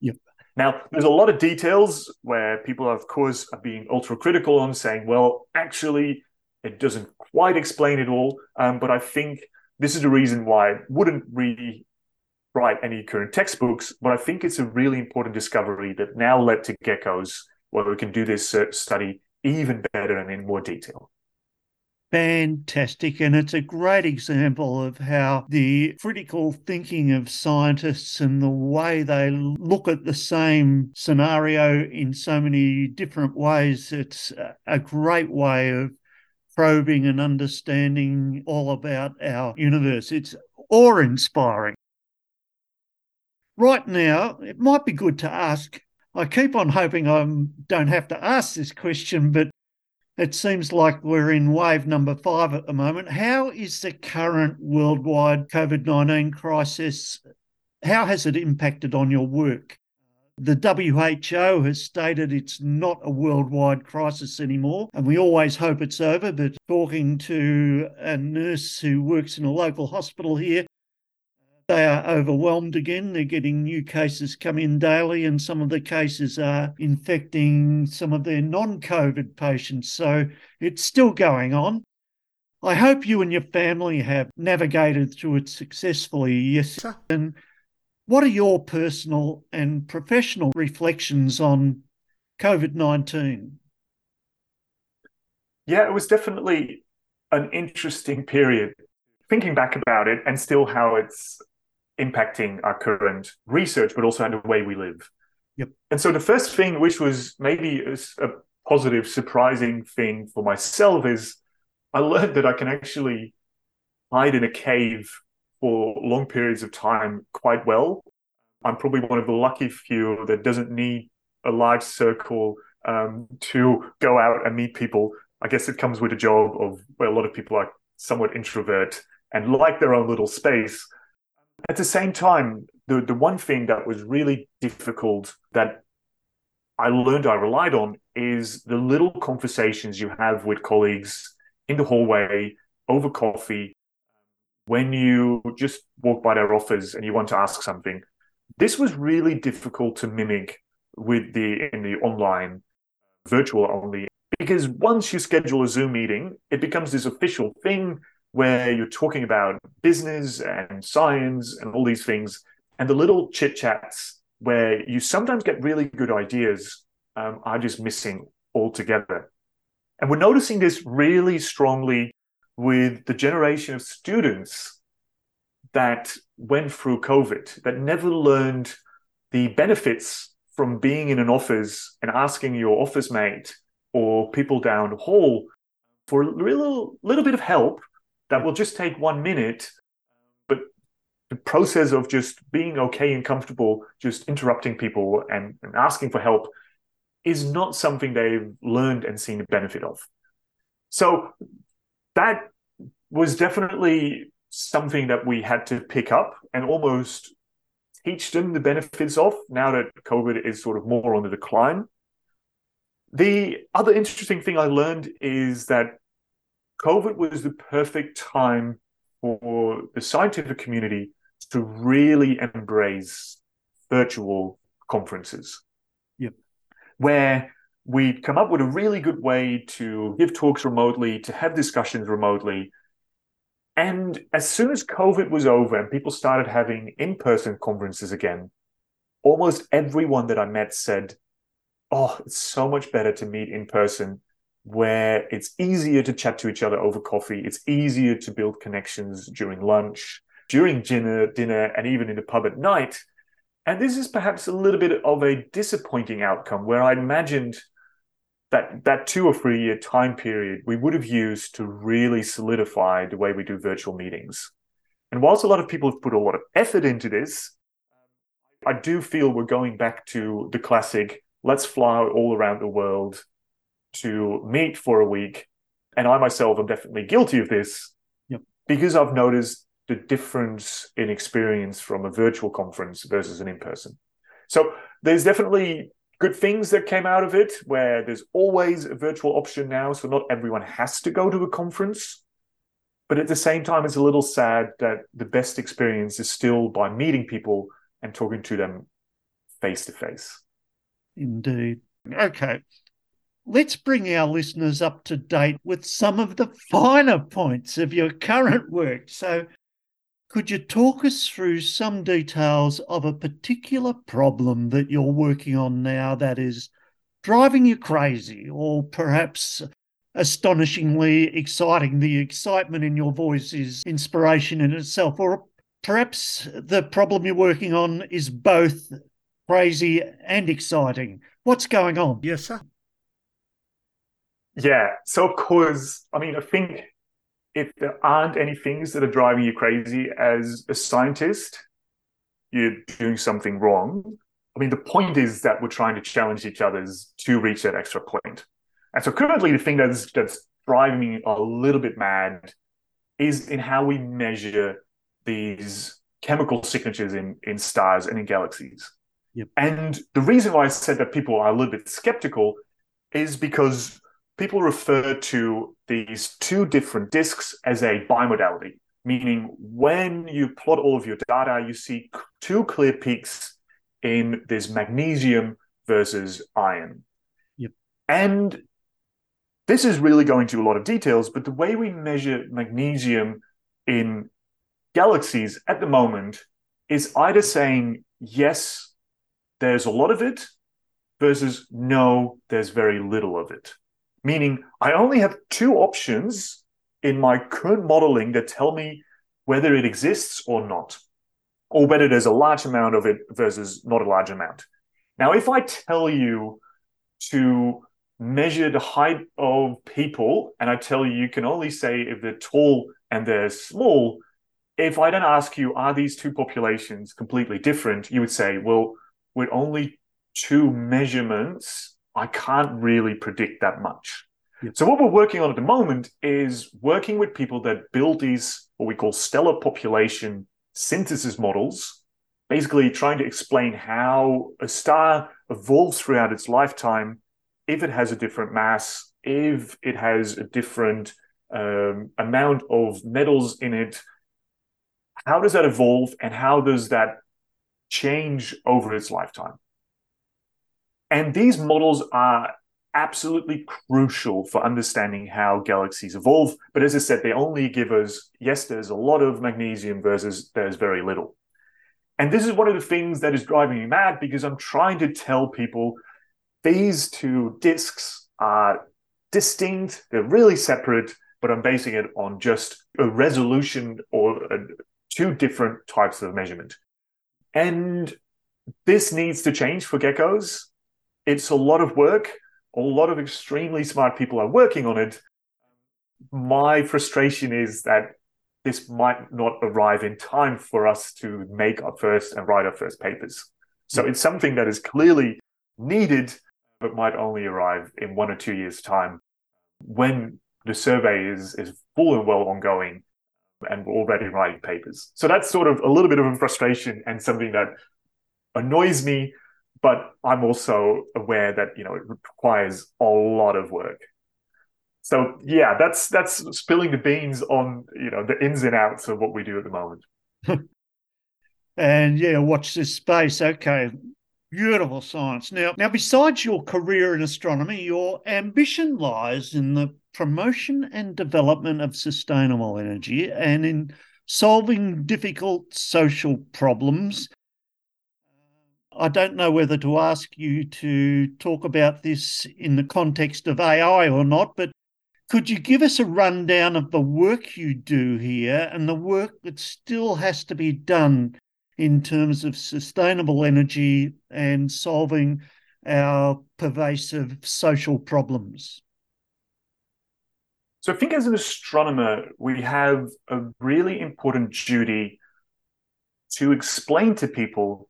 Yep. Now, there's a lot of details where people, of course, are being ultra critical on saying, well, actually, it doesn't quite explain it all. Um, but I think this is the reason why I wouldn't really write any current textbooks. But I think it's a really important discovery that now led to GECKOS, where we can do this uh, study even better and in more detail. Fantastic. And it's a great example of how the critical thinking of scientists and the way they look at the same scenario in so many different ways, it's a great way of probing and understanding all about our universe. It's awe inspiring. Right now, it might be good to ask. I keep on hoping I don't have to ask this question, but it seems like we're in wave number five at the moment. How is the current worldwide COVID 19 crisis? How has it impacted on your work? The WHO has stated it's not a worldwide crisis anymore, and we always hope it's over. But talking to a nurse who works in a local hospital here, they are overwhelmed again. They're getting new cases come in daily, and some of the cases are infecting some of their non COVID patients. So it's still going on. I hope you and your family have navigated through it successfully. Yes. And what are your personal and professional reflections on COVID 19? Yeah, it was definitely an interesting period. Thinking back about it and still how it's impacting our current research, but also the way we live. Yep. And so the first thing, which was maybe a, a positive, surprising thing for myself, is I learned that I can actually hide in a cave for long periods of time quite well. I'm probably one of the lucky few that doesn't need a large circle um, to go out and meet people. I guess it comes with a job of where a lot of people are somewhat introvert and like their own little space. At the same time, the, the one thing that was really difficult that I learned I relied on is the little conversations you have with colleagues in the hallway over coffee when you just walk by their office and you want to ask something. This was really difficult to mimic with the in the online virtual only because once you schedule a Zoom meeting, it becomes this official thing where you're talking about business and science and all these things, and the little chit chats where you sometimes get really good ideas um, are just missing altogether. And we're noticing this really strongly with the generation of students that went through COVID, that never learned the benefits from being in an office and asking your office mate or people down the hall for a little, little bit of help that will just take one minute but the process of just being okay and comfortable just interrupting people and, and asking for help is not something they've learned and seen the benefit of. So that was definitely something that we had to pick up and almost teach them the benefits of now that covid is sort of more on the decline. The other interesting thing i learned is that COVID was the perfect time for the scientific community to really embrace virtual conferences. Yep. Where we'd come up with a really good way to give talks remotely, to have discussions remotely. And as soon as COVID was over and people started having in person conferences again, almost everyone that I met said, Oh, it's so much better to meet in person where it's easier to chat to each other over coffee. It's easier to build connections during lunch, during dinner, dinner, and even in the pub at night. And this is perhaps a little bit of a disappointing outcome where I imagined that that two or three year time period we would have used to really solidify the way we do virtual meetings. And whilst a lot of people have put a lot of effort into this, I do feel we're going back to the classic let's fly all around the world to meet for a week. And I myself am definitely guilty of this yep. because I've noticed the difference in experience from a virtual conference versus an in person. So there's definitely good things that came out of it where there's always a virtual option now. So not everyone has to go to a conference. But at the same time, it's a little sad that the best experience is still by meeting people and talking to them face to face. Indeed. Okay. Let's bring our listeners up to date with some of the finer points of your current work. So, could you talk us through some details of a particular problem that you're working on now that is driving you crazy, or perhaps astonishingly exciting? The excitement in your voice is inspiration in itself, or perhaps the problem you're working on is both crazy and exciting. What's going on? Yes, sir. Yeah. So, of course, I mean, I think if there aren't any things that are driving you crazy as a scientist, you're doing something wrong. I mean, the point is that we're trying to challenge each other's to reach that extra point. And so currently the thing that's that's driving me a little bit mad is in how we measure these chemical signatures in, in stars and in galaxies. Yep. And the reason why I said that people are a little bit skeptical is because people refer to these two different disks as a bimodality, meaning when you plot all of your data, you see two clear peaks in this magnesium versus iron. Yep. And this is really going to a lot of details, but the way we measure magnesium in galaxies at the moment is either saying, yes, there's a lot of it, versus no, there's very little of it meaning I only have two options in my current modeling that tell me whether it exists or not, or whether there's a large amount of it versus not a large amount. Now, if I tell you to measure the height of people, and I tell you you can only say if they're tall and they're small, if I then ask you, are these two populations completely different? You would say, well, with only two measurements, I can't really predict that much. Yep. So what we're working on at the moment is working with people that build these what we call stellar population synthesis models, basically trying to explain how a star evolves throughout its lifetime if it has a different mass, if it has a different um, amount of metals in it. How does that evolve and how does that change over its lifetime? And these models are absolutely crucial for understanding how galaxies evolve. But as I said, they only give us, yes, there's a lot of magnesium versus there's very little. And this is one of the things that is driving me mad because I'm trying to tell people these two disks are distinct, they're really separate, but I'm basing it on just a resolution or a, two different types of measurement. And this needs to change for GECKOS it's a lot of work. A lot of extremely smart people are working on it. My frustration is that this might not arrive in time for us to make our first and write our first papers. So mm. it's something that is clearly needed, but might only arrive in one or two years' time when the survey is, is full and well ongoing and we're already writing papers. So that's sort of a little bit of a frustration and something that annoys me but I'm also aware that you know it requires a lot of work. So yeah, that's that's spilling the beans on you know the ins and outs of what we do at the moment. [LAUGHS] and yeah, watch this space. Okay, beautiful science. Now, now besides your career in astronomy, your ambition lies in the promotion and development of sustainable energy and in solving difficult social problems I don't know whether to ask you to talk about this in the context of AI or not, but could you give us a rundown of the work you do here and the work that still has to be done in terms of sustainable energy and solving our pervasive social problems? So, I think as an astronomer, we have a really important duty to explain to people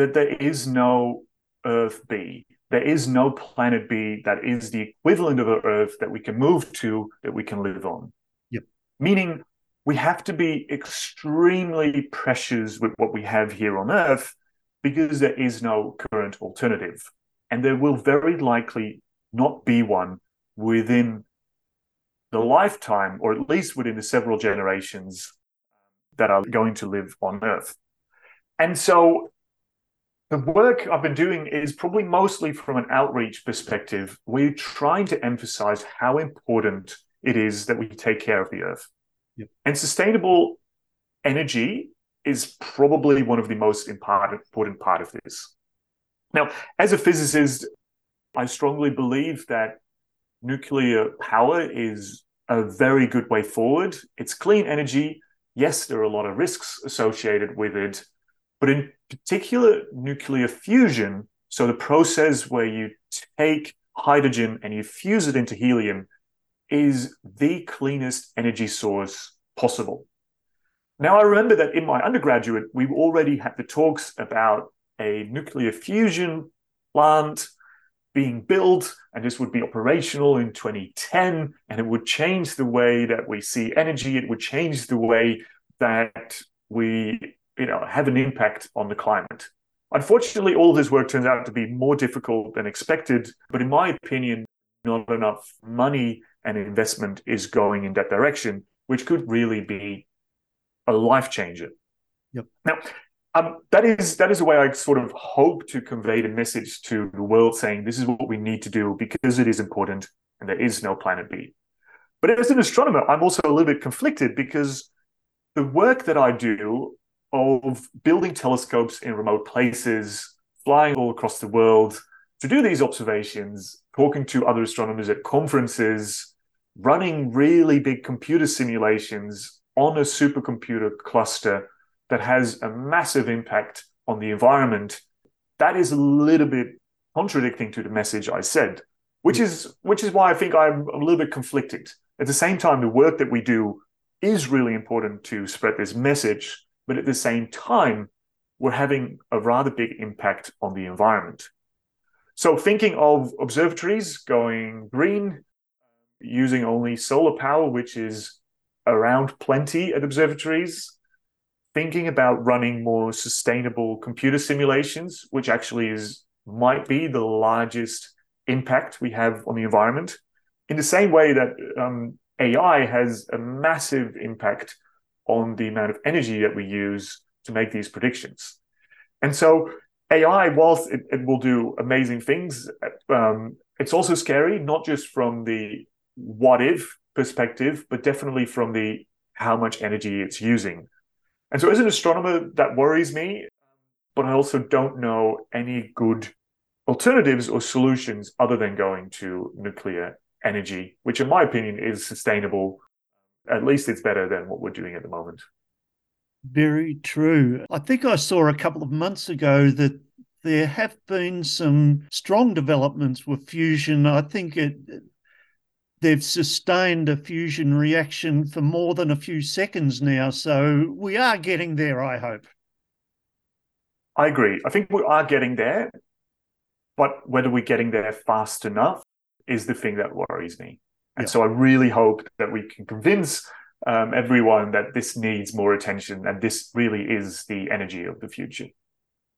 that there is no Earth B. There is no planet B that is the equivalent of Earth that we can move to, that we can live on. Yep. Meaning we have to be extremely precious with what we have here on Earth because there is no current alternative. And there will very likely not be one within the lifetime, or at least within the several generations that are going to live on Earth. And so the work I've been doing is probably mostly from an outreach perspective. We're trying to emphasize how important it is that we take care of the Earth. Yep. And sustainable energy is probably one of the most important part of this. Now, as a physicist, I strongly believe that nuclear power is a very good way forward. It's clean energy. Yes, there are a lot of risks associated with it, but in particular, nuclear fusion, so the process where you take hydrogen and you fuse it into helium, is the cleanest energy source possible. Now, I remember that in my undergraduate, we already had the talks about a nuclear fusion plant being built, and this would be operational in 2010, and it would change the way that we see energy. It would change the way that we, you know, have an impact on the climate. Unfortunately, all this work turns out to be more difficult than expected. But in my opinion, not enough money and investment is going in that direction, which could really be a life changer. Yep. Now, um, that is that is the way I sort of hope to convey the message to the world, saying this is what we need to do because it is important and there is no planet B. But as an astronomer, I'm also a little bit conflicted because the work that I do of building telescopes in remote places, flying all across the world to do these observations, talking to other astronomers at conferences, running really big computer simulations on a supercomputer cluster that has a massive impact on the environment, that is a little bit contradicting to the message I said, which is which is why I think I'm a little bit conflicted. At the same time, the work that we do is really important to spread this message, but at the same time, we're having a rather big impact on the environment. So thinking of observatories going green, using only solar power, which is around plenty at observatories, thinking about running more sustainable computer simulations, which actually is might be the largest impact we have on the environment. In the same way that um, AI has a massive impact on the amount of energy that we use to make these predictions. And so AI, whilst it, it will do amazing things, um, it's also scary, not just from the what if perspective, but definitely from the how much energy it's using. And so, as an astronomer, that worries me, but I also don't know any good alternatives or solutions other than going to nuclear energy, which, in my opinion, is sustainable. At least it's better than what we're doing at the moment. Very true. I think I saw a couple of months ago that there have been some strong developments with fusion. I think it they've sustained a fusion reaction for more than a few seconds now. So we are getting there, I hope. I agree. I think we are getting there, but whether we're getting there fast enough is the thing that worries me. And yeah. so I really hope that we can convince um, everyone that this needs more attention and this really is the energy of the future.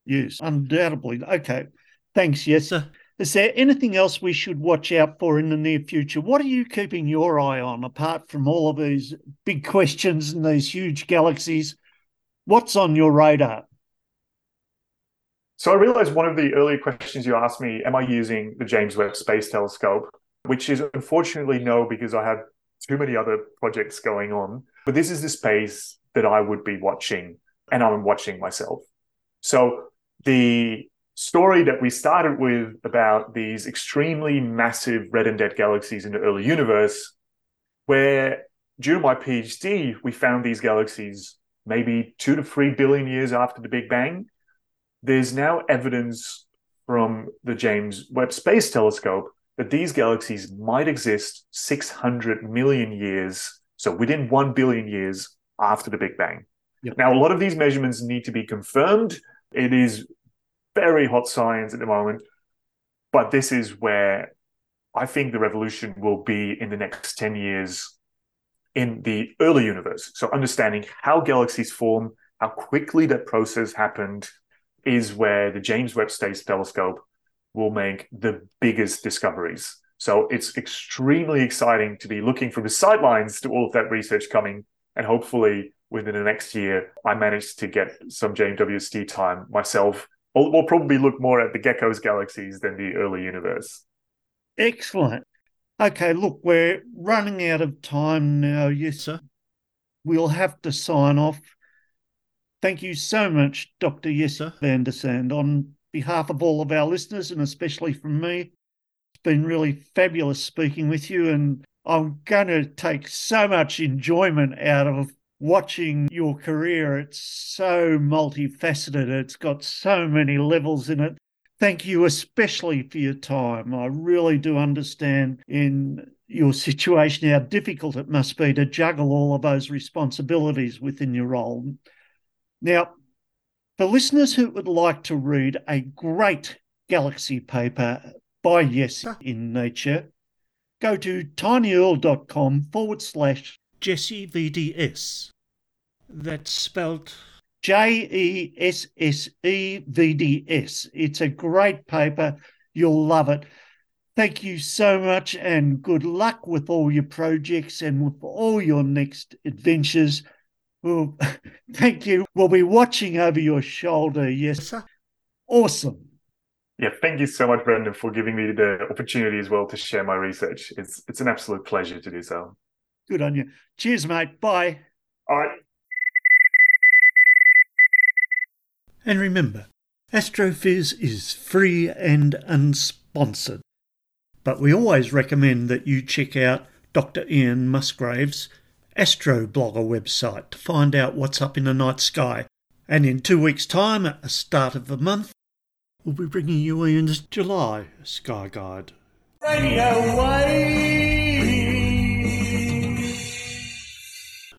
Yes, undoubtedly. Okay. Thanks, Jesse. Is there anything else we should watch out for in the near future? What are you keeping your eye on apart from all of these big questions and these huge galaxies? What's on your radar? So I realized one of the earlier questions you asked me, am I using the James Webb Space Telescope? Which is unfortunately no, because I have too many other projects going on. But this is the space that I would be watching, and I'm watching myself. So the story that we started with about these extremely massive red and dead galaxies in the early universe, where during my PhD, we found these galaxies maybe two to three billion years after the Big Bang. There's now evidence from the James Webb Space Telescope that these galaxies might exist 600 million years, so within 1 billion years after the Big Bang. Yep. Now, a lot of these measurements need to be confirmed. It is very hot science at the moment. But this is where I think the revolution will be in the next 10 years in the early universe. So, understanding how galaxies form, how quickly that process happened, is where the James Webb Space Telescope will make the biggest discoveries. So it's extremely exciting to be looking from the sidelines to all of that research coming. And hopefully within the next year, I manage to get some JWST time myself. We'll, probably look more at the Gecko's galaxies than the early universe. Excellent. Okay, look, we're running out of time now. Yes, sir. We'll have to sign off. Thank you so much, Dr. Jesse van der Sande. On behalf of all of our listeners, and especially from me, it's been really fabulous speaking with you. And I'm going to take so much enjoyment out of watching your career. It's so multifaceted, it's got so many levels in it. Thank you especially for your time. I really do understand in your situation how difficult it must be to juggle all of those responsibilities within your role. Now, for listeners who would like to read a great galaxy paper by Jesse in Nature, go to tinyurl.com forward slash Jesse VDS. That's spelled J E S S E V D S. It's a great paper. You'll love it. Thank you so much and good luck with all your projects and with all your next adventures. Well, [LAUGHS] thank you. We'll be watching over your shoulder. Yes, sir. Awesome. Yeah, thank you so much, Brendan, for giving me the opportunity as well to share my research. It's it's an absolute pleasure to do so. Good on you. Cheers, mate. Bye. All right. And remember, Astrophiz is free and unsponsored. But we always recommend that you check out Dr. Ian Musgrave's Astroblogger website to find out what's up in the night sky. And in two weeks' time, at the start of the month, we'll be bringing you Ian's July Sky Guide. Radio Wave!